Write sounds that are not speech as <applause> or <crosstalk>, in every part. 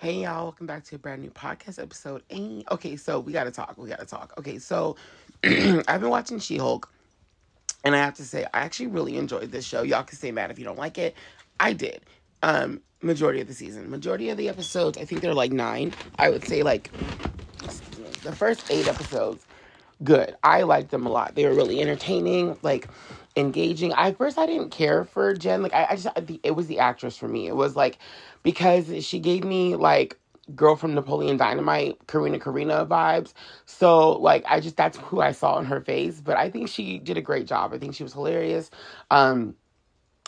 Hey y'all, welcome back to a brand new podcast episode. Okay, so we gotta talk. We gotta talk. Okay, so <clears throat> I've been watching She Hulk, and I have to say I actually really enjoyed this show. Y'all can say mad if you don't like it. I did. Um, majority of the season, majority of the episodes. I think they're like nine. I would say like the first eight episodes. Good. I liked them a lot. They were really entertaining. Like engaging. I first I didn't care for Jen. Like I, I just it was the actress for me. It was like because she gave me like girl from Napoleon Dynamite, Karina Karina vibes. So like I just that's who I saw in her face. But I think she did a great job. I think she was hilarious. Um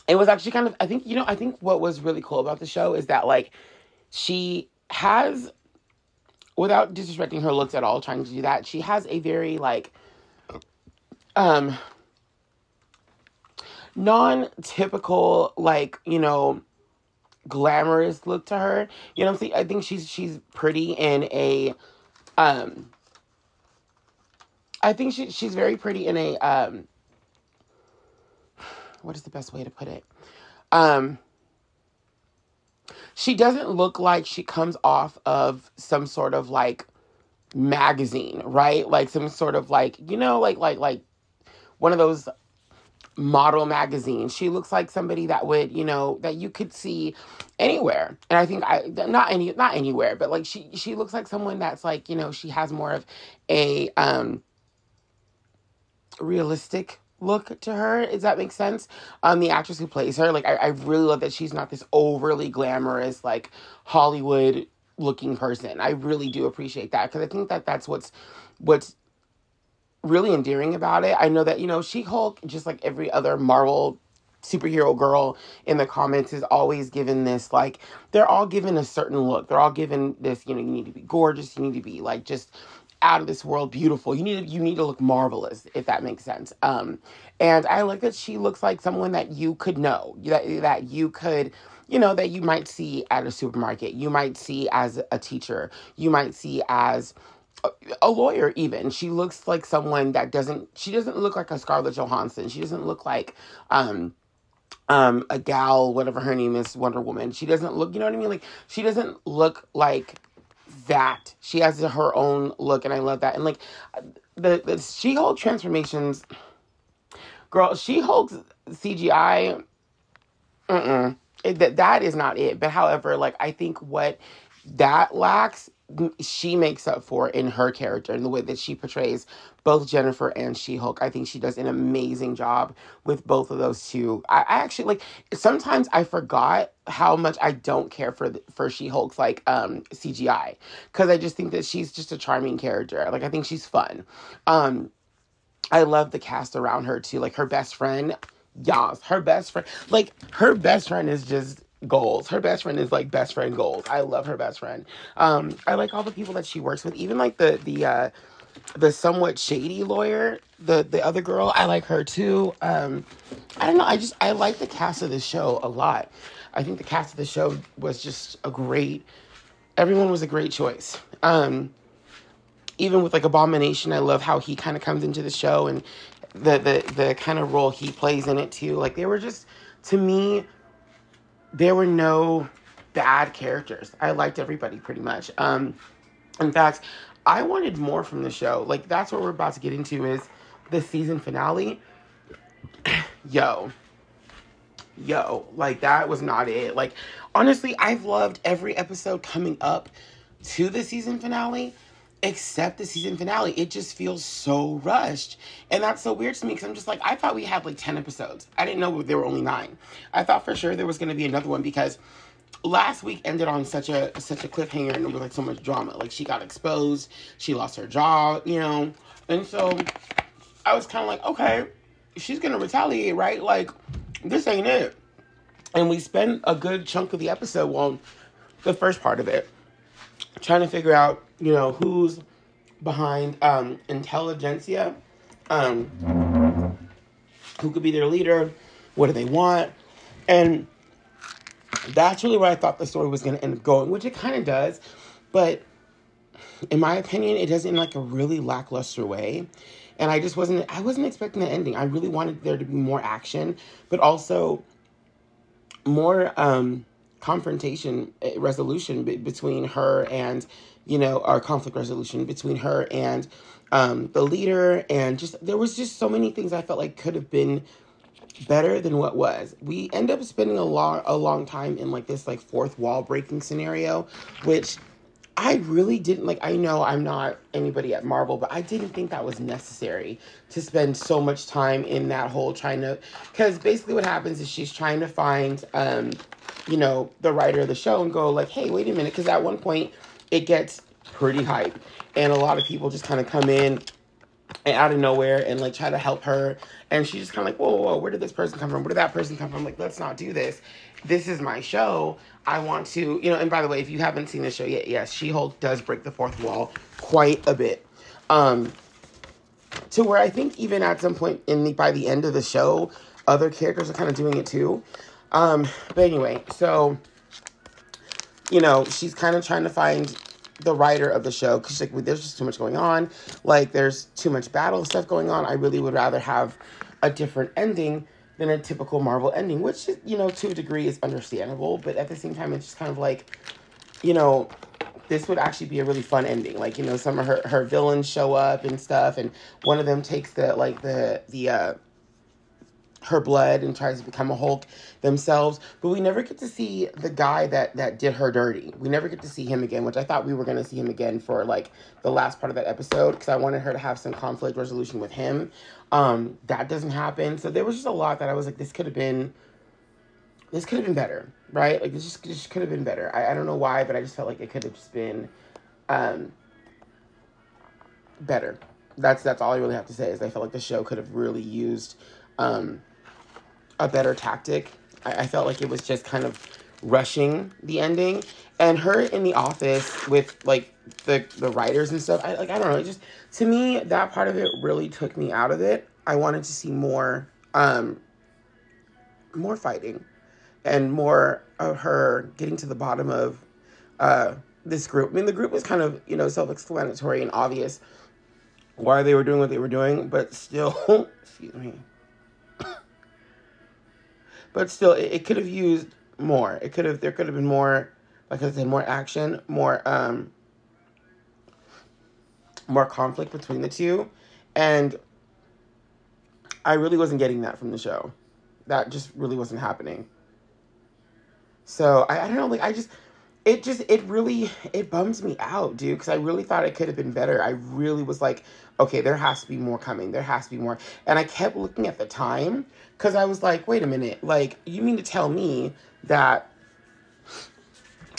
it was actually kind of I think, you know, I think what was really cool about the show is that like she has without disrespecting her looks at all, trying to do that, she has a very like um non-typical like, you know, glamorous look to her. You know saying? I think she's she's pretty in a um I think she she's very pretty in a um <sighs> what is the best way to put it? Um she doesn't look like she comes off of some sort of like magazine, right? Like some sort of like, you know, like like like one of those model magazines. She looks like somebody that would, you know, that you could see anywhere. And I think I not any not anywhere, but like she she looks like someone that's like, you know, she has more of a um realistic look to her. Does that make sense? Um, the actress who plays her, like I, I really love that she's not this overly glamorous, like Hollywood looking person. I really do appreciate that because I think that that's what's what's really endearing about it. I know that, you know, She Hulk, just like every other Marvel superhero girl in the comments is always given this like they're all given a certain look they're all given this you know you need to be gorgeous you need to be like just out of this world beautiful. You need to you need to look marvelous if that makes sense. Um and i like that she looks like someone that you could know that that you could you know that you might see at a supermarket you might see as a teacher you might see as a lawyer even. She looks like someone that doesn't she doesn't look like a scarlett johansson. She doesn't look like um um a gal whatever her name is wonder woman. She doesn't look you know what i mean? Like she doesn't look like that. She has her own look and i love that. And like the the she-hulk transformations girl she-hulk's cgi mm-mm, it, that that is not it. But however like i think what that lacks she makes up for in her character and the way that she portrays both Jennifer and She Hulk. I think she does an amazing job with both of those two. I, I actually like sometimes I forgot how much I don't care for the, for She Hulk's like um CGI because I just think that she's just a charming character. Like I think she's fun. Um, I love the cast around her too. Like her best friend, Yas, her best friend. Like her best friend is just goals. Her best friend is like best friend goals. I love her best friend. Um, I like all the people that she works with, even like the the uh the somewhat shady lawyer, the the other girl. I like her too. Um, I don't know. I just I like the cast of the show a lot. I think the cast of the show was just a great. Everyone was a great choice. Um, even with like Abomination, I love how he kind of comes into the show and the the the kind of role he plays in it too. Like they were just to me there were no bad characters. I liked everybody pretty much. Um, in fact, I wanted more from the show. Like that's what we're about to get into is the season finale. <sighs> yo, yo, like that was not it. Like honestly, I've loved every episode coming up to the season finale except the season finale. It just feels so rushed. And that's so weird to me because I'm just like, I thought we had like 10 episodes. I didn't know there were only nine. I thought for sure there was going to be another one because last week ended on such a such a cliffhanger and there was like so much drama. Like she got exposed, she lost her job, you know. And so I was kind of like, okay, she's going to retaliate, right? Like this ain't it. And we spent a good chunk of the episode, well, the first part of it, trying to figure out you know, who's behind um, Intelligencia, um, who could be their leader, what do they want, and that's really where I thought the story was going to end up going, which it kind of does, but in my opinion, it does in like a really lackluster way. And I just wasn't I wasn't expecting the ending. I really wanted there to be more action, but also more um confrontation eh, resolution between her and you know our conflict resolution between her and um, the leader and just there was just so many things I felt like could have been better than what was. We end up spending a long a long time in like this like fourth wall breaking scenario, which I really didn't like. I know I'm not anybody at Marvel, but I didn't think that was necessary to spend so much time in that whole trying to. Because basically, what happens is she's trying to find, um, you know, the writer of the show and go like, "Hey, wait a minute," because at one point it gets pretty hype, and a lot of people just kind of come in and out of nowhere and like try to help her. And she's just kind of like, whoa, whoa, whoa, where did this person come from? Where did that person come from? Like, let's not do this. This is my show. I want to, you know, and by the way, if you haven't seen the show yet, yes, She Hulk does break the fourth wall quite a bit. Um, to where I think even at some point in the by the end of the show, other characters are kind of doing it too. Um, but anyway, so you know, she's kind of trying to find the writer of the show because like there's just too much going on. Like there's too much battle stuff going on. I really would rather have a different ending than a typical marvel ending which you know to a degree is understandable but at the same time it's just kind of like you know this would actually be a really fun ending. Like you know some of her her villains show up and stuff and one of them takes the like the the uh her blood and tries to become a Hulk themselves. But we never get to see the guy that that did her dirty. We never get to see him again, which I thought we were going to see him again for like the last part of that episode because I wanted her to have some conflict resolution with him. Um, that doesn't happen. So there was just a lot that I was like, this could have been. This could have been better, right? Like this just, just could have been better. I, I don't know why, but I just felt like it could have just been um, better. That's that's all I really have to say is I felt like the show could have really used um, a better tactic. I, I felt like it was just kind of rushing the ending and her in the office with like the the writers and stuff. I like I don't know. It just to me that part of it really took me out of it. I wanted to see more um more fighting and more of her getting to the bottom of uh this group. I mean the group was kind of, you know, self-explanatory and obvious why they were doing what they were doing, but still <laughs> excuse me but still, it, it could have used more. It could have there could have been more, like I said, more action, more um, more conflict between the two, and I really wasn't getting that from the show. That just really wasn't happening. So I, I don't know, like I just it just it really it bums me out dude because i really thought it could have been better i really was like okay there has to be more coming there has to be more. And i kept looking at the time because i was like wait a minute like you mean to tell me that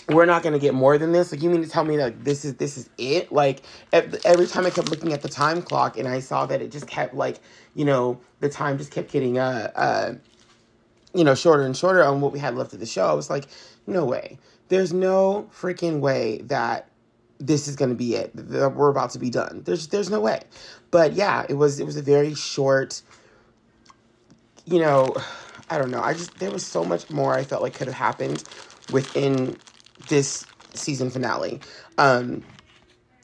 we're not going to get more than this? Like you mean to tell me that this is this is it? Like every time i kept looking at the time clock and i saw that it just kept like you know the time just kept getting uh uh you know shorter and shorter on what we had left of the show. I was like no way. There's no freaking way that this is going to be it. We're about to be done. There's there's no way. But yeah, it was it was a very short. You know, I don't know. I just there was so much more I felt like could have happened within this season finale. Um,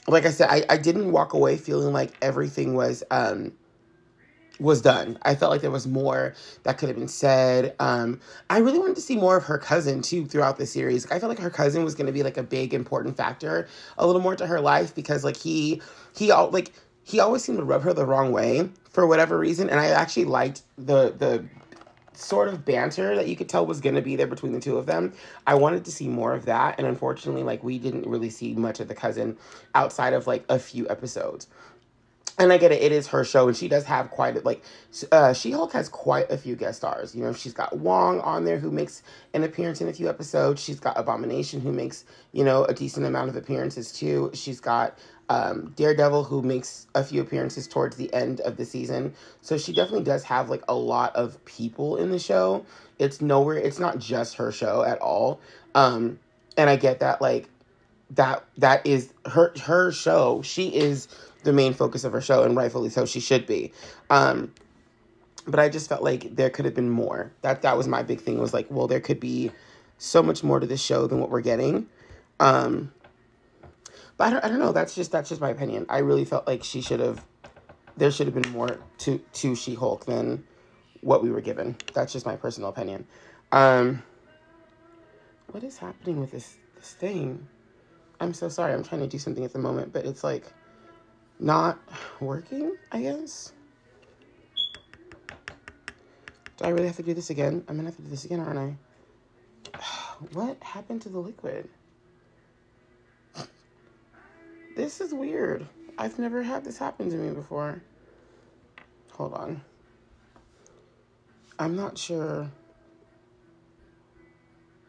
like I said, I, I didn't walk away feeling like everything was um was done. I felt like there was more that could have been said. Um, I really wanted to see more of her cousin too throughout the series. Like, I felt like her cousin was going to be like a big important factor, a little more to her life because like he he all like he always seemed to rub her the wrong way for whatever reason, and I actually liked the the sort of banter that you could tell was going to be there between the two of them. I wanted to see more of that, and unfortunately, like we didn't really see much of the cousin outside of like a few episodes and I get it, it is her show, and she does have quite a, like, uh, She Hulk has quite a few guest stars. You know, she's got Wong on there who makes an appearance in a few episodes. She's got Abomination who makes, you know, a decent amount of appearances too. She's got um, Daredevil who makes a few appearances towards the end of the season. So she definitely does have like a lot of people in the show. It's nowhere, it's not just her show at all. Um, and I get that, like, that that is her her show. She is the main focus of her show, and rightfully so, she should be. Um, but I just felt like there could have been more. That that was my big thing. Was like, well, there could be so much more to this show than what we're getting. Um, but I don't, I don't know. That's just that's just my opinion. I really felt like she should have. There should have been more to to She Hulk than what we were given. That's just my personal opinion. Um, what is happening with this this thing? I'm so sorry. I'm trying to do something at the moment, but it's like not working, I guess. Do I really have to do this again? I'm gonna have to do this again, aren't I? <sighs> What happened to the liquid? This is weird. I've never had this happen to me before. Hold on. I'm not sure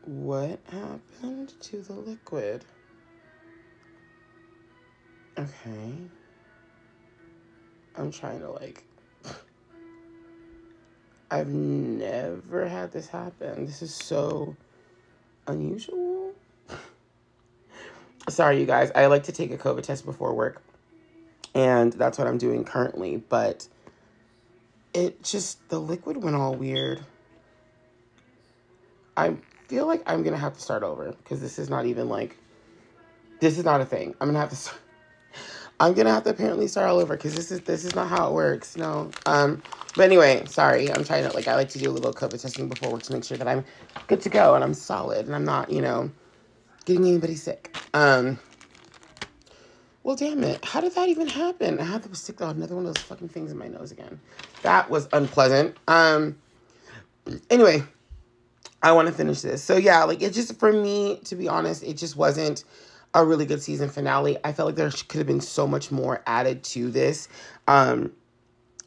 what happened to the liquid. Okay. I'm trying to like. <sniffs> I've never had this happen. This is so unusual. <laughs> Sorry, you guys. I like to take a COVID test before work, and that's what I'm doing currently. But it just, the liquid went all weird. I feel like I'm gonna have to start over because this is not even like, this is not a thing. I'm gonna have to start. I'm gonna have to apparently start all over because this is this is not how it works. No. Um. But anyway, sorry. I'm trying to like I like to do a little COVID testing before work to make sure that I'm good to go and I'm solid and I'm not you know getting anybody sick. Um. Well, damn it. How did that even happen? I had to stick out another one of those fucking things in my nose again. That was unpleasant. Um. Anyway, I want to finish this. So yeah, like it just for me, to be honest, it just wasn't a really good season finale. I felt like there could have been so much more added to this um,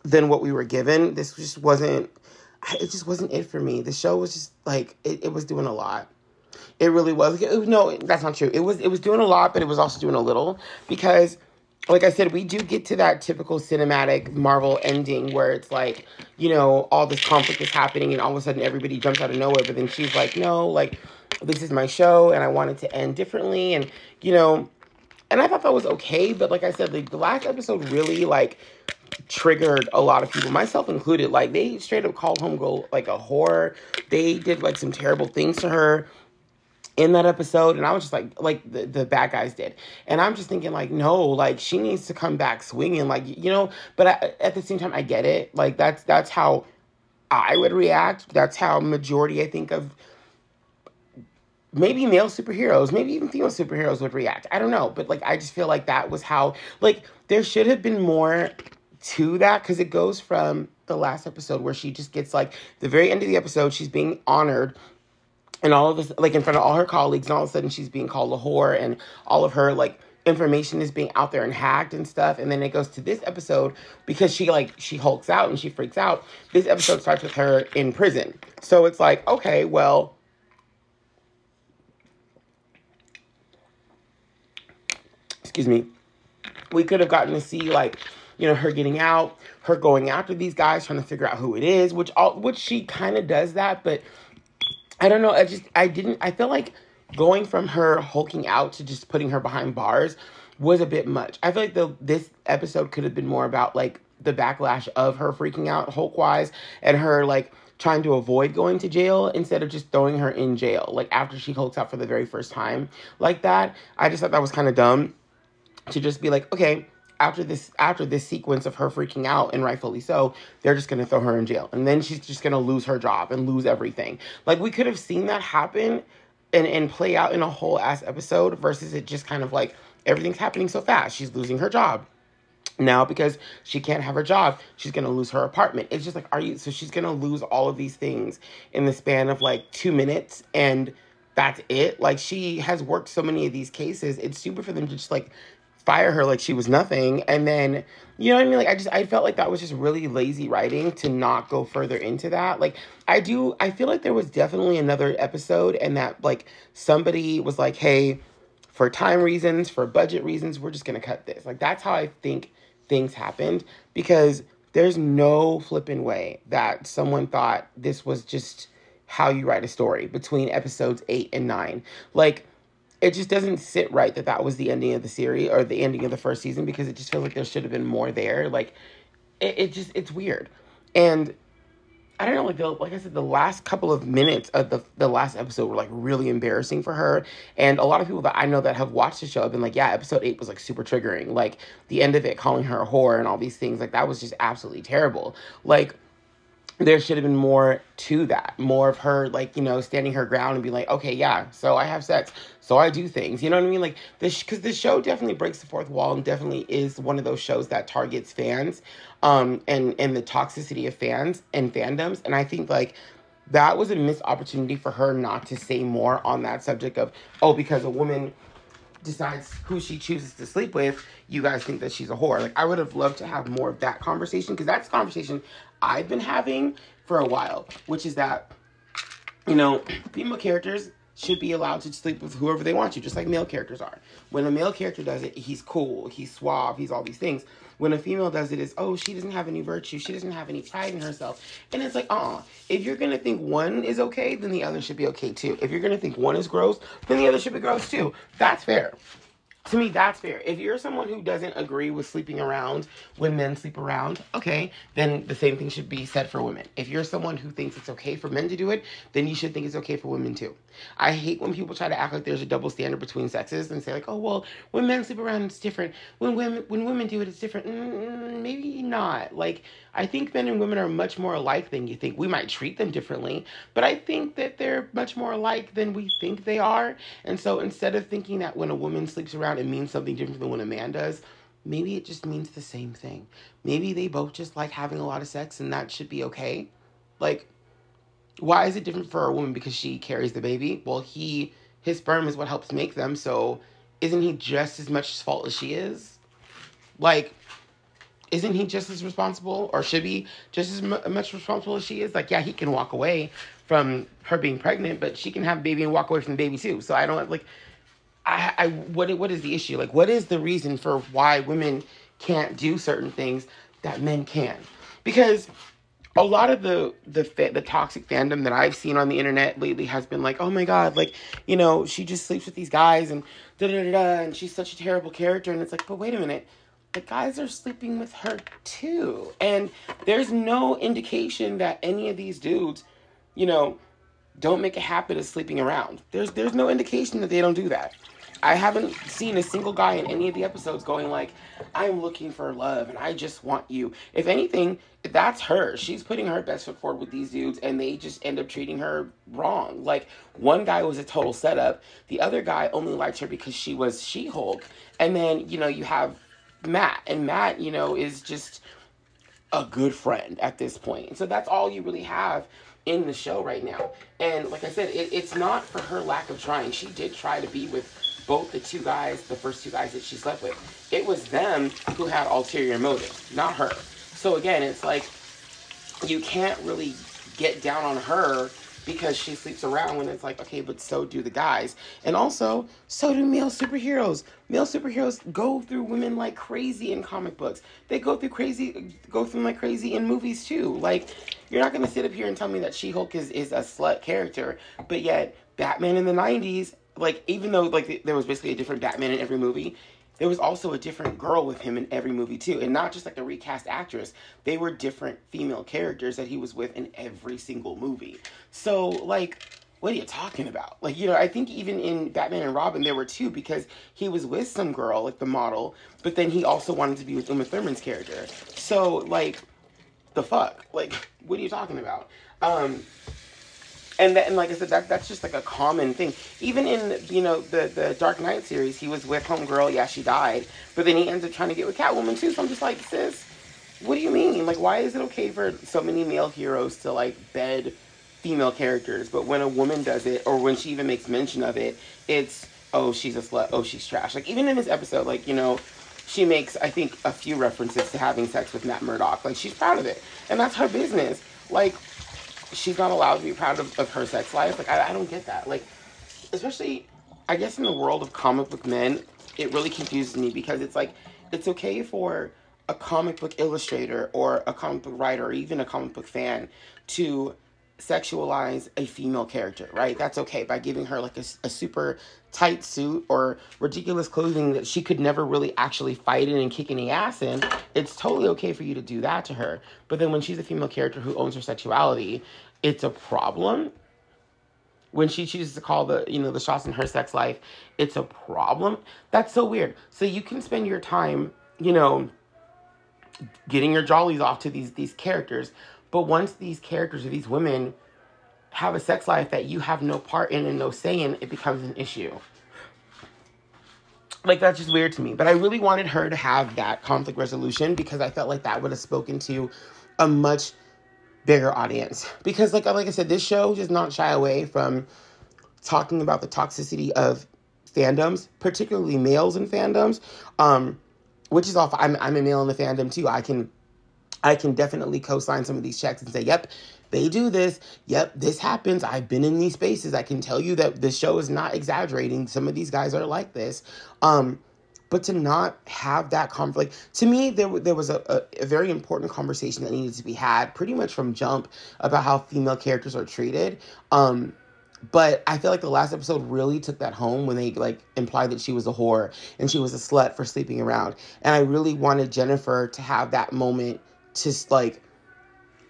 than what we were given. This just wasn't. It just wasn't it for me. The show was just like it, it was doing a lot. It really was. No, that's not true. It was it was doing a lot, but it was also doing a little because like I said, we do get to that typical cinematic Marvel ending where it's like, you know, all this conflict is happening and all of a sudden everybody jumps out of nowhere, but then she's like, no, like, this is my show and I wanted to end differently. And, you know, and I thought that was okay, but like I said, like the last episode really like triggered a lot of people, myself included. Like they straight up called Homegirl like a whore. They did like some terrible things to her in that episode and i was just like like the, the bad guys did and i'm just thinking like no like she needs to come back swinging like you know but I, at the same time i get it like that's that's how i would react that's how majority i think of maybe male superheroes maybe even female superheroes would react. I don't know but like i just feel like that was how like there should have been more to that because it goes from the last episode where she just gets like the very end of the episode she's being honored and all of this like in front of all her colleagues and all of a sudden she's being called a whore and all of her like information is being out there and hacked and stuff and then it goes to this episode because she like she hulks out and she freaks out. This episode starts with her in prison. So it's like okay well excuse me we could have gotten to see like you know her getting out her going after these guys trying to figure out who it is which all which she kind of does that but I don't know. I just I didn't. I feel like going from her hulking out to just putting her behind bars was a bit much. I feel like the this episode could have been more about like the backlash of her freaking out Hulk wise and her like trying to avoid going to jail instead of just throwing her in jail like after she hulks out for the very first time like that. I just thought that was kind of dumb to just be like, okay, after this after this sequence of her freaking out and rightfully so they're just going to throw her in jail. And then she's just going to lose her job and lose everything. Like we could have seen that happen and and play out in a whole ass episode versus it just kind of like everything's happening so fast. She's losing her job now because she can't have her job. She's going to lose her apartment. It's just like are you so she's going to lose all of these things in the span of like 2 minutes and that's it? Like she has worked so many of these cases. It's stupid for them to just like fire her like she was nothing. And then you know what i mean? Like i just i felt like that was just really lazy writing to not go further into that. Like i do i feel like there was definitely another episode and that like somebody was like hey for time reasons for budget reasons we're just gonna cut this. Like that's how i think things happened because there's no flipping way that someone thought this was just how you write a story between episodes eight and nine. Like it just doesn't sit right that that was the ending of the series or the ending of the first season because it just feels like there should have been more there. Like, it, it just it's weird, and I don't know. Like the like I said, the last couple of minutes of the the last episode were like really embarrassing for her, and a lot of people that I know that have watched the show have been like, yeah, episode eight was like super triggering. Like the end of it, calling her a whore and all these things, like that was just absolutely terrible. Like there should have been more to that. More of her, like, you know, standing her ground and be like, okay, yeah, so I have sex. So I do things. You know what I mean? Like, this, because the show definitely breaks the fourth wall and definitely is one of those shows that targets fans um, and, and the toxicity of fans and fandoms. And I think, like, that was a missed opportunity for her not to say more on that subject of, oh, because a woman decides who she chooses to sleep with, you guys think that she's a whore. Like, I would have loved to have more of that conversation because that's conversation I've been having for a while, which is that, you know, female characters should be allowed to sleep with whoever they want to, just like male characters are. When a male character does it, he's cool, he's suave, he's all these things. When a female does it, is oh, she doesn't have any virtue, she doesn't have any pride in herself. And it's like, uh if you're gonna think one is okay, then the other should be okay too. If you're gonna think one is gross, then the other should be gross too. That's fair to me that's fair. If you're someone who doesn't agree with sleeping around when men sleep around okay then the same thing should be said for women. If you're someone who thinks it's okay for men to do it then you should think it's okay for women too. I hate when people try to act like there's a double standard between sexes and say like oh well when men sleep around it's different. When women when women do it it's different. Mm, maybe not. Like I think men and women are much more alike than you think. We might treat them differently, but I think that they're much more alike than we think they are. And so instead of thinking that when a woman sleeps around it means something different than when a man does, maybe it just means the same thing. Maybe they both just like having a lot of sex and that should be okay. Like, why is it different for a woman because she carries the baby? Well, he, his sperm is what helps make them, so isn't he just as much fault as she is? Like, isn't he just as responsible or should be just as much responsible as she is? Like, yeah, he can walk away from her being pregnant, but she can have a baby and walk away from the baby too. So I don't like, I, I, what, what is the issue? Like, what is the reason for why women can't do certain things that men can? Because a lot of the the the toxic fandom that I've seen on the internet lately has been like, oh my god, like you know, she just sleeps with these guys and da da da da, and she's such a terrible character. And it's like, but wait a minute, the guys are sleeping with her too. And there's no indication that any of these dudes, you know, don't make a habit of sleeping around. There's there's no indication that they don't do that. I haven't seen a single guy in any of the episodes going like, I'm looking for love and I just want you. If anything, that's her. She's putting her best foot forward with these dudes and they just end up treating her wrong. Like one guy was a total setup. The other guy only liked her because she was She-Hulk. And then, you know, you have Matt. And Matt, you know, is just a good friend at this point. And so that's all you really have in the show right now. And like I said, it, it's not for her lack of trying. She did try to be with both the two guys, the first two guys that she slept with. It was them who had ulterior motive, not her. So again, it's like you can't really get down on her because she sleeps around when it's like, okay, but so do the guys. And also, so do male superheroes. Male superheroes go through women like crazy in comic books. They go through crazy, go through like crazy in movies too. Like, you're not gonna sit up here and tell me that She-Hulk is, is a slut character, but yet Batman in the 90s, like, even though like there was basically a different Batman in every movie, there was also a different girl with him in every movie too and not just like a recast actress they were different female characters that he was with in every single movie so like what are you talking about? Like, you know, I think even in Batman and Robin, there were two because he was with some girl, like the model, but then he also wanted to be with Uma Thurman's character. So, like, the fuck? Like, what are you talking about? Um, and that, and like I said, that that's just like a common thing. Even in you know the the Dark Knight series, he was with Homegirl. Yeah, she died, but then he ends up trying to get with Catwoman too. So I'm just like, sis, what do you mean? Like, why is it okay for so many male heroes to like bed female characters, but when a woman does it, or when she even makes mention of it, it's oh she's a slut, oh she's trash. Like even in this episode, like you know, she makes I think a few references to having sex with Matt Murdock. Like she's proud of it, and that's her business. Like she's not allowed to be proud of, of her sex life. Like I, I don't get that. Like especially I guess in the world of comic book men, it really confuses me because it's like it's okay for a comic book illustrator or a comic book writer or even a comic book fan to sexualize a female character, right? That's okay by giving her like a, a, super tight suit or ridiculous clothing that she could never really actually fight in and kick any ass in. It's totally okay for you to do that to her. But then when she's a female character who owns her sexuality, it's a problem. When she chooses to call the, you know, the shots in her sex life, it's a problem. That's so weird. So you can spend your time, you know, getting your jollies off to these these characters But once these characters or these women have a sex life that you have no part in and no say in, it becomes an issue. Like that's just weird to me. But I really wanted her to have that conflict resolution because I felt like that would have spoken to a much bigger audience. Because like like I said, this show does not shy away from talking about the toxicity of fandoms, particularly males in fandoms. Um, which is off. I'm I'm a male in the fandom too. I can I can definitely co-sign some of these checks and say, yep, they do this. Yep, this happens. I've been in these spaces. I can tell you that the show is not exaggerating. Some of these guys are like this. Um, but to not have that conflict, to me, there, there was a, a, a, very important conversation that needed to be had pretty much from jump about how female characters are treated. Um, but I feel like the last episode really took that home when they like implied that she was a whore and she was a slut for sleeping around. And I really wanted Jennifer to have that moment to like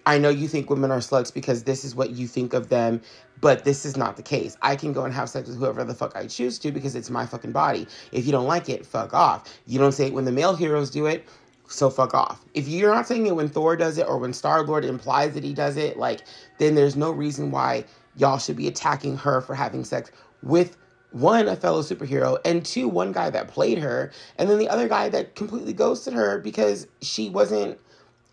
I know you think women are sluts because this is what you think of them, but this is not the case. I can go and have sex with whoever the fuck I choose to because it's my fucking body. If you don't like it, fuck off. You don't say it when the male heroes do it, so fuck off. If you're not saying it when Thor does it or when Star Lord implies that he does it, like, then there's no reason why y'all should be attacking her for having sex with one, a fellow superhero, and two, one guy that played her, and then the other guy that completely ghosted her because she wasn't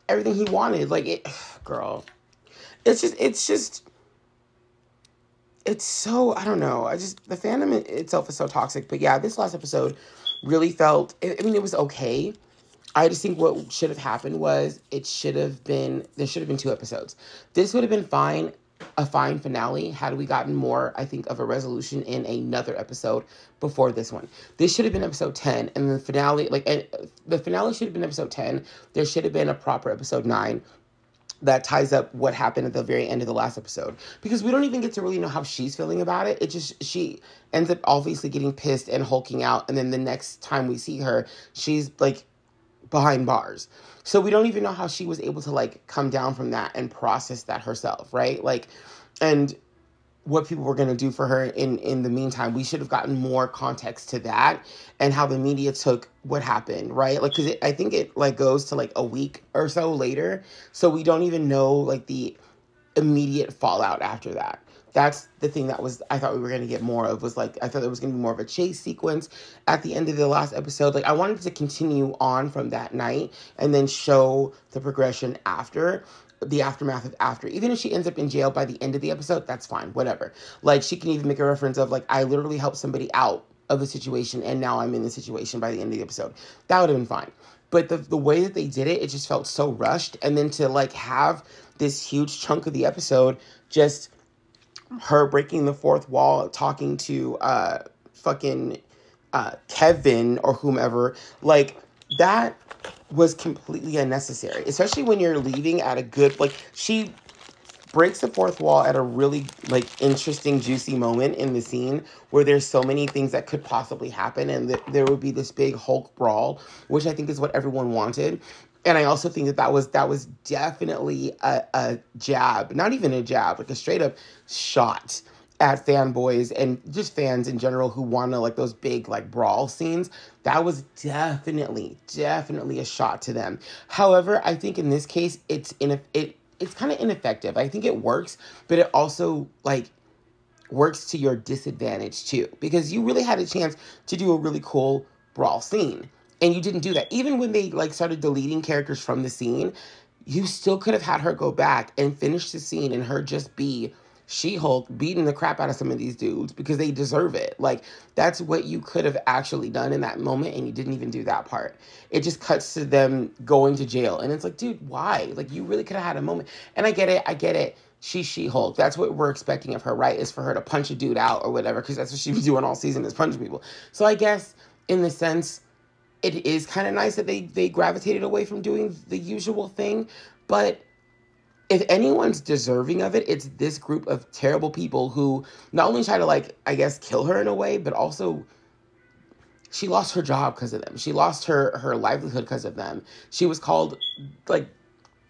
everything he wanted. Like it, <sighs> girl. It's just, it's just, it's so I don't know. I just the fandom itself is so toxic. But yeah, this last episode really felt. I mean, it was okay. I just think what should have happened was it should have been there should have been two episodes. This would have been fine, a fine finale had we gotten more. I think of a resolution in another episode before this one. This should have been episode ten, and the finale like uh, the finale should have been episode ten. There should have been a proper episode nine that ties up what happened at the very end of the last episode because we don't even get to really know how she's feeling about it. It just she ends up obviously getting pissed and hulking out, and then the next time we see her, she's like behind bars. So we don't even know how she was able to like come down from that and process that herself, right? Like and what people were going to do for her in in the meantime we should have gotten more context to that and how the media took what happened right? Like because i think it like goes to like a week or so later. So we don't even know like the immediate fallout after that that's the thing that was i thought we were to get more of was like i thought there was to be more of a chase sequence at the end of the last episode like i wanted to continue on from that night and then show the progression after the aftermath of after. Even if she ends up in jail by the end of the episode, that's fine, whatever. Like she can even make a reference of like I literally helped somebody out of a situation and now I'm in the situation by the end of the episode. That would have been fine. But the the way that they did it, it just felt so rushed. And then to like have this huge chunk of the episode just her breaking the fourth wall, talking to uh fucking uh Kevin or whomever, like that was completely unnecessary, especially when you're leaving at a good like she breaks the fourth wall at a really like interesting juicy moment in the scene where there's so many things that could possibly happen and th- there would be this big hulk brawl which i think is what everyone wanted and i also think that that was that was definitely a, a jab not even a jab like a straight up shot at fanboys and just fans in general who want to like those big like brawl scenes. That was definitely definitely a shot to them. However i think in this case it's in it it's kind of ineffective. I think it works but it also like works to your disadvantage too because you really had a chance to do a really cool brawl scene and you didn't do that even when they like started deleting characters from the scene you still could have had her go back and finish the scene and her just be she Hulk beating the crap out of some of these dudes because they deserve it. Like, that's what you could have actually done in that moment, and you didn't even do that part. It just cuts to them going to jail. And it's like, dude, why? Like, you really could have had a moment. And I get it. I get it. She's She Hulk. That's what we're expecting of her, right? Is for her to punch a dude out or whatever, because that's what she was doing all season is punching people. So I guess, in the sense, it is kind of nice that they they gravitated away from doing the usual thing, but if anyone's deserving of it, it's this group of terrible people who not only try to like, I guess, kill her in a way, but also she lost her job because of them. She lost her her livelihood because of them. She was called like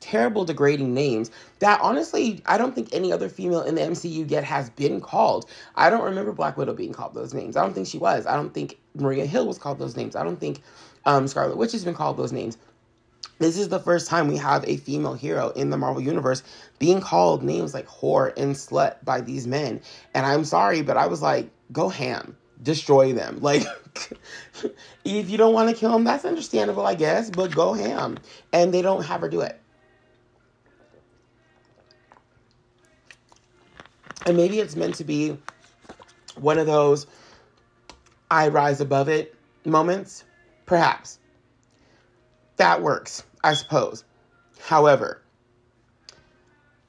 terrible degrading names that honestly I don't think any other female in the MCU yet has been called. I don't remember Black Widow being called those names. I don't think she was. I don't think Maria Hill was called those names. I don't think um, Scarlet Witch has been called those names this is the first time we have a female hero in the Marvel Universe being called names like whore and slut by these men. And I'm sorry, but I was like, go ham, destroy them. <laughs> Like, if you don't want to kill them, that's understandable, I guess, but go ham. And they don't have her do it. And maybe it's meant to be one of those I rise above it moments. Perhaps. That works. I suppose. However,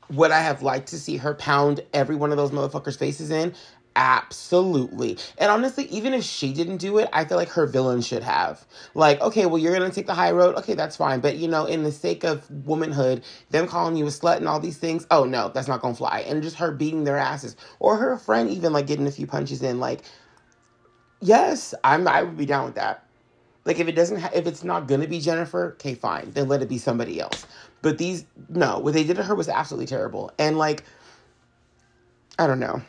would I have liked to see her pound every one of those motherfuckers' faces in? Absolutely. And honestly, even if she didn't do it, I feel like her villain should have. Like, okay, well, you're going to take the high road. Okay, that's fine. But, you know, in the sake of womanhood, them calling you a slut and all these things, oh, no, that's not going to fly. And just her beating their asses. Or her friend even, like, getting a few punches in. Like, yes, I'm, I would be down with that. Like if it doesn't, ha- if it's not gonna be Jennifer, okay, fine, then let it be somebody else. But these, no, what they did to her was absolutely terrible, and like, I don't know.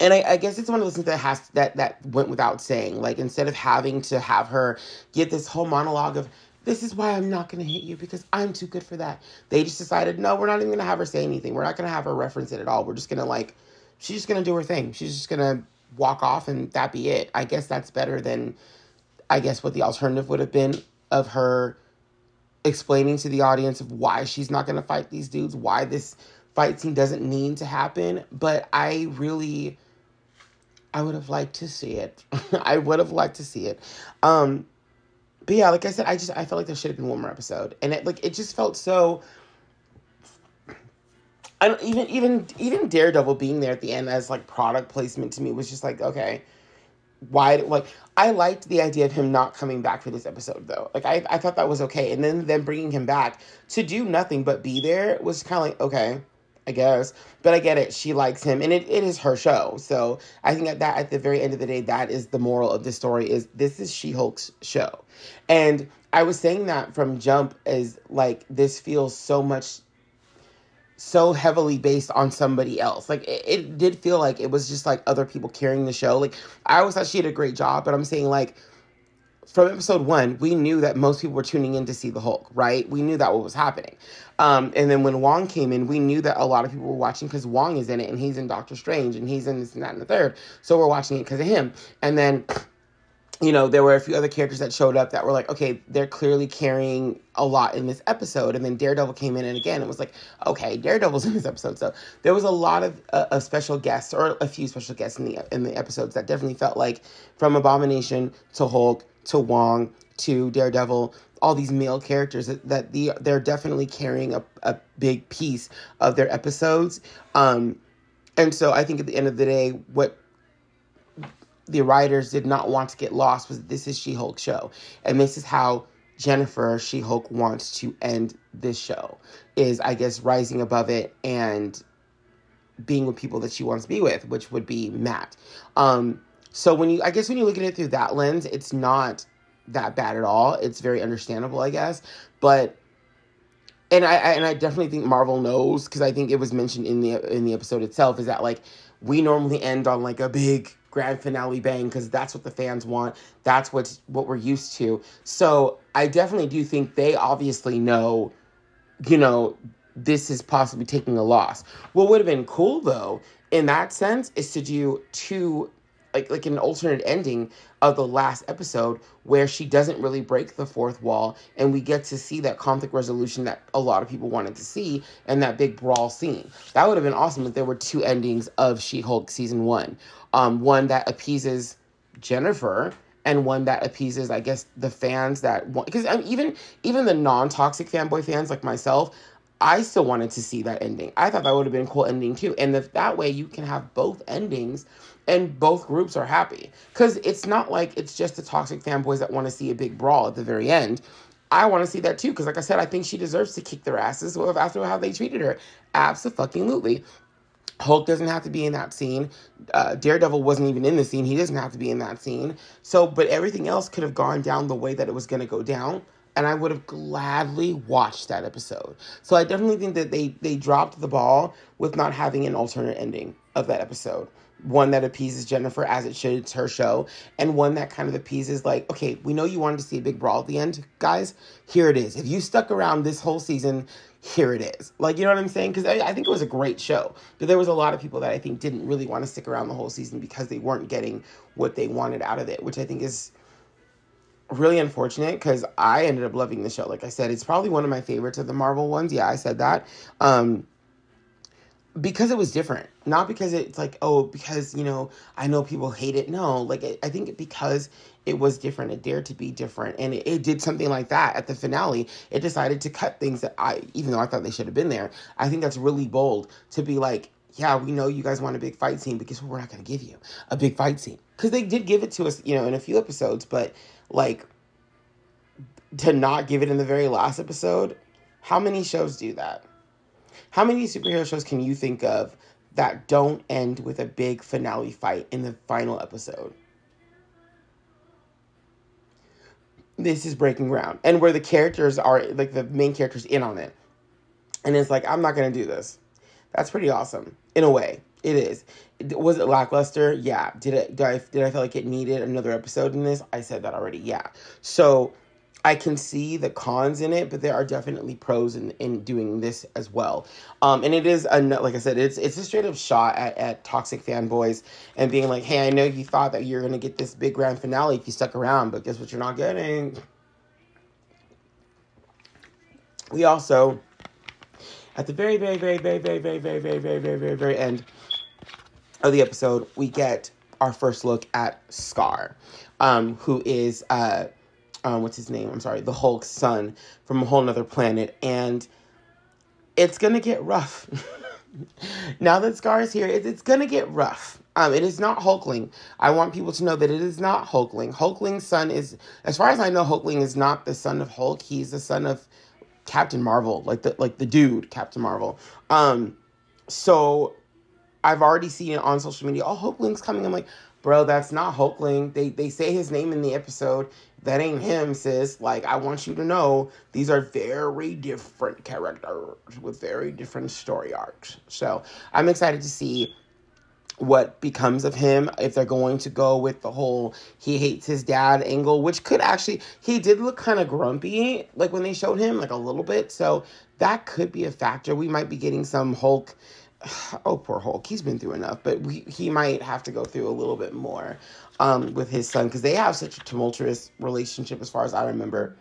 And I, I guess it's one of those things that has that that went without saying. Like instead of having to have her get this whole monologue of this is why I'm not going to hit you because I'm too good for that. They just decided, no, we're not even going to have her say anything. We're not going to have her reference it at all. We're just going to like, she's just going to do her thing. She's just going to walk off and that be it. I guess that's better than I guess what the alternative would have been of her explaining to the audience of why she's not going to fight these dudes, why this fight scene doesn't need to happen. But I really, I would have liked to see it. <laughs> I would have liked to see it. Um, but yeah, like I said, I just I felt like there should have been one more episode, and it like it just felt so. I don't even even even Daredevil being there at the end as like product placement to me was just like okay why like I liked the idea of him not coming back for this episode though. Like I, I thought that was okay. And then them bringing him back to do nothing but be there was kind of like okay, I guess. But I get it. She likes him and it, it is her show. So I think that, that at the very end of the day that is the moral of the story is this is She-Hulk's show. And I was saying that from jump is like this feels so much so heavily based on somebody else. Like it, it, did feel like it was just like other people carrying the show. Like I always thought she did a great job, but I'm saying like from episode one, we knew that most people were tuning in to see the Hulk, right? We knew that what was happening. Um, and then when Wong came in, we knew that a lot of people were watching because Wong is in it and he's in Doctor Strange and he's in this and that and the third. So we're watching it because of him. And then you know, there were a few other characters that showed up that were like, okay, they're clearly carrying a lot in this episode. And then Daredevil came in, and again, it was like, okay, Daredevil's <laughs> in this episode. So there was a lot of, uh, of special guests, or a few special guests in the in the episodes that definitely felt like, from Abomination to Hulk to Wong to Daredevil, all these male characters that, the they're definitely carrying a, a big piece of their episodes. Um, and so I think at the end of the day, what the writers did not want to get lost was this is She-Hulk show. And this is how Jennifer She-Hulk wants to end this show is I guess rising above it and being with people that she wants to be with, which would be Matt. Um so when you I guess when you look at it through that lens, it's not that bad at all. It's very understandable, I guess. But and I, I and I definitely think Marvel knows because I think it was mentioned in the in the episode itself is that like we normally end on like a big grand finale bang because that's what the fans want. That's what's what we're used to. So I definitely do think they obviously know, you know, this is possibly taking a loss. What would have been cool though, in that sense, is to do two like like an alternate ending of the last episode where she doesn't really break the fourth wall and we get to see that conflict resolution that a lot of people wanted to see and that big brawl scene. That would have been awesome if there were two endings of She-Hulk season 1 um, one that appeases Jennifer and one that appeases, I guess, the fans that want. Because I mean, even even the non-toxic fanboy fans like myself, I still wanted to see that ending. I thought that would have been a cool ending too. And if that way you can have both endings and both groups are happy. Because it's not like it's just the toxic fanboys that want to see a big brawl at the very end. I want to see that too. Because like I said, I think she deserves to kick their asses after how they treated her. Absolutely. Hulk doesn't have to be in that scene. Uh, Daredevil wasn't even in the scene. He doesn't have to be in that scene. So, but everything else could have gone down the way that it was going to go down. And I would have gladly watched that episode. So I definitely think that they they dropped the ball with not having an alternate ending of that episode. one that appeases Jennifer as it should, it's her show, and one that kind of appeases like, okay, we know you wanted to see a big brawl at the end, guys. Here it is. If you stuck around this whole season, here it is. Like, you know what I'm saying? Because I, I, think it was a great show, but there was a lot of people that I think didn't really want to stick around the whole season because they weren't getting what they wanted out of it, which I think is really unfortunate because I ended up loving the show. Like I said, it's probably one of my favorites of the Marvel ones. Yeah, I said that. Um, because it was different not because it's like oh because you know i know people hate it no like i think because it was different it dared to be different and it, it, did something like that at the finale it decided to cut things that i even though i thought they should have been there i think that's really bold to be like yeah we know you guys want a big fight scene because we're not going to give you a big fight scene because they did give it to us you know in a few episodes but like to not give it in the very last episode how many shows do that how many superhero shows can you think of that don't end with a big finale fight in the final episode? This is breaking ground. And where the characters are, like the main characters, in on it. And it's like, I'm not to do this. That's pretty awesome. In a way, it is. Was it lackluster? Yeah. Did it? Did I? Did I feel like it needed another episode in this? I said that already. Yeah. So I can see the cons in it, but there are definitely pros in, in doing this as well. Um, and it is a like I said, it's it's a straight up shot at, at toxic fanboys and being like, hey, I know you thought that you're gonna get this big grand finale if you stuck around, but guess what you're not getting. We also at the very, very, very, very, very, very, very, very, very, very, very, very end of the episode, we get our first look at Skaar, um, who is uh um, what's his name? I'm sorry, the Hulk's son from a whole nother planet, and it's gonna get rough. <laughs> now that Skaar's here, it, it's gonna get rough. Um, it is not Hulkling. I want people to know that it is not Hulkling. Hulkling's son is, as far as I know, Hulkling is not the son of Hulk. He's the son of Captain Marvel, like the like the dude Captain Marvel. Um, so I've already seen it on social media. Oh, Hulkling's coming. I'm like, bro, that's not Hulkling. They they say his name in the episode that ain't him, sis. Like, I want you to know these are very different characters with very different story arcs. So I'm excited to see what becomes of him if they're going to go with the whole he hates his dad angle which could actually he did look kind of grumpy like when they showed him like a little bit so that could be a factor we might be getting some hulk <sighs> oh poor hulk he's been through enough but we, he might have to go through a little bit more um, with his son because they have such a tumultuous relationship as far as I remember.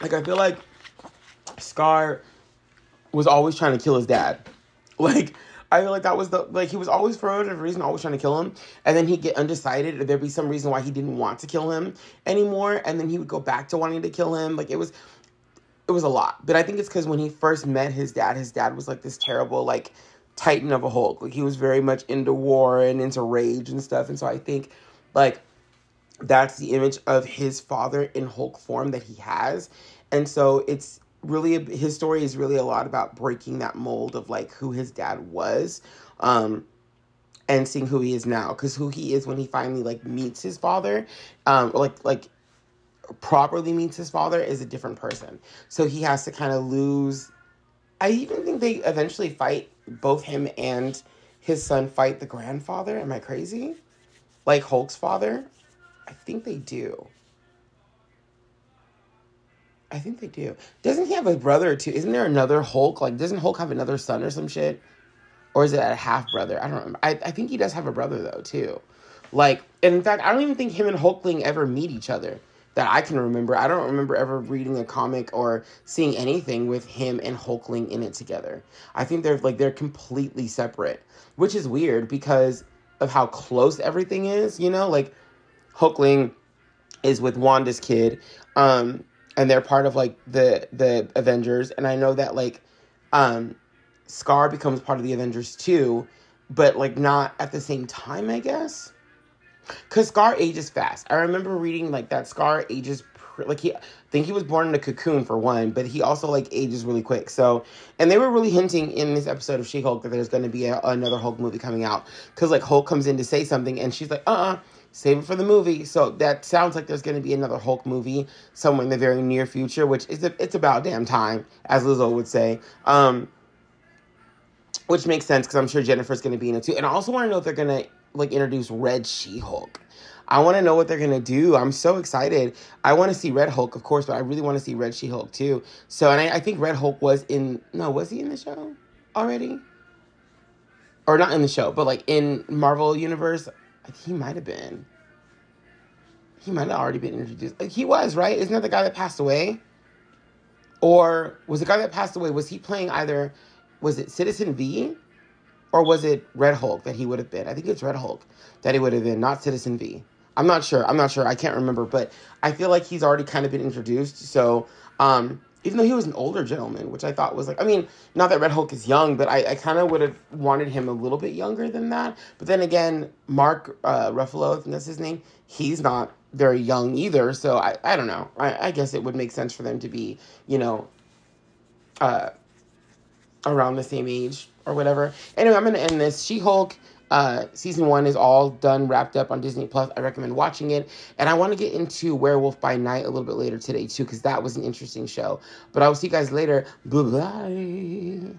Like I feel like Skaar was always trying to kill his dad. <laughs> Like I feel like that was the like he was always for whatever reason always trying to kill him, and then he'd get undecided, or there'd be some reason why he didn't want to kill him anymore, and then he would go back to wanting to kill him. Like it was, it was a lot. But I think it's because when he first met his dad, his dad was like this terrible like titan of a Hulk. Like he was very much into war and into rage and stuff. And so I think like that's the image of his father in Hulk form that he has. And so it's really his story is really a lot about breaking that mold of like who his dad was. Um and seeing who he is now because who he is when he finally like meets his father um or like like properly meets his father is a different person so he has to kind of lose i even think they eventually fight both him and his son fight the grandfather. Am I crazy? Like Hulk's father? I think they do. I think they do. Doesn't he have a brother or two? Isn't there another Hulk? Like, doesn't Hulk have another son or some shit? Or is it a half brother? I don't remember. I, I think he does have a brother, though, too. Like, and in fact, I don't even think him and Hulkling ever meet each other that I can remember. I don't remember ever reading a comic or seeing anything with him and Hulkling in it together. I think they're like they're completely separate, which is weird because of how close everything is, you know? Like Hulkling is with Wanda's kid um and they're part of like the the Avengers and I know that like um Skaar becomes part of the Avengers too, but like not at the same time, I guess. Cause Skaar ages fast. I remember reading like that Skaar ages like he I think he was born in a cocoon for one, but he also like ages really quick. So, and they were really hinting in this episode of She Hulk that there's going to be a, another Hulk movie coming out. Cause like Hulk comes in to say something, and she's like, uh, uh-uh, save it for the movie. So that sounds like there's going to be another Hulk movie somewhere in the very near future, which is a, it's about damn time, as Lizzo would say. Um, which makes sense because I'm sure Jennifer's going to be in it too. And I also want to know if they're going to like introduce Red She Hulk. I want to know what they're to do. I'm so excited. I want to see Red Hulk, of course, but I really want to see Red She Hulk too. So, and I, I think Red Hulk was in, no, was he in the show already? Or not in the show, but like in Marvel Universe, he might have been. He might have already been introduced. He was, right? Isn't that the guy that passed away? Or was the guy that passed away, was he playing either, was it Citizen V? Or was it Red Hulk that he would have been? I think it's Red Hulk that he would have been, not Citizen V. I'm not sure. I'm not sure. I can't remember, but I feel like he's already kind of been introduced. So, um, even though he was an older gentleman, which I thought was like, I mean, not that Red Hulk is young, but I, I kind of would have wanted him a little bit younger than that. But then again, Mark uh, Ruffalo, I think that's his name, he's not very young either. So I, I don't know. I, I guess it would make sense for them to be, you know, uh, around the same age or whatever. Anyway, I'm to end this. She Hulk. Uh, season one is all done, wrapped up on Disney Plus. I recommend watching it. And I want to get into Werewolf by Night a little bit later today, too, because that was an interesting show. But I will see you guys later. Bye bye.